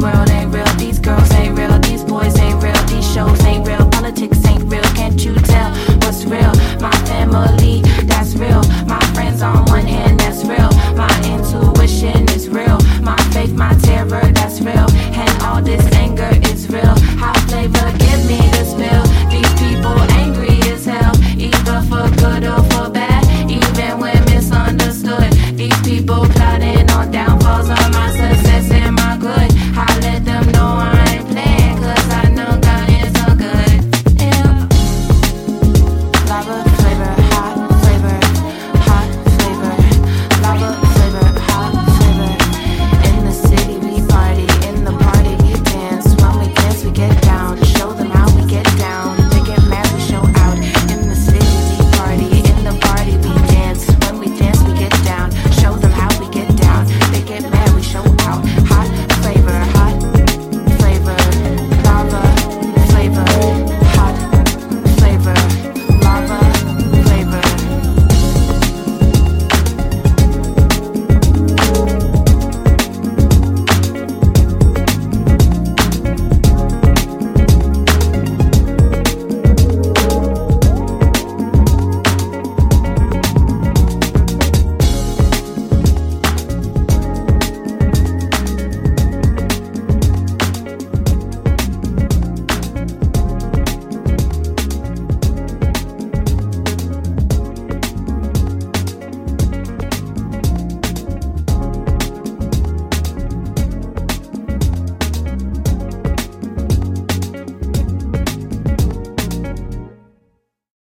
world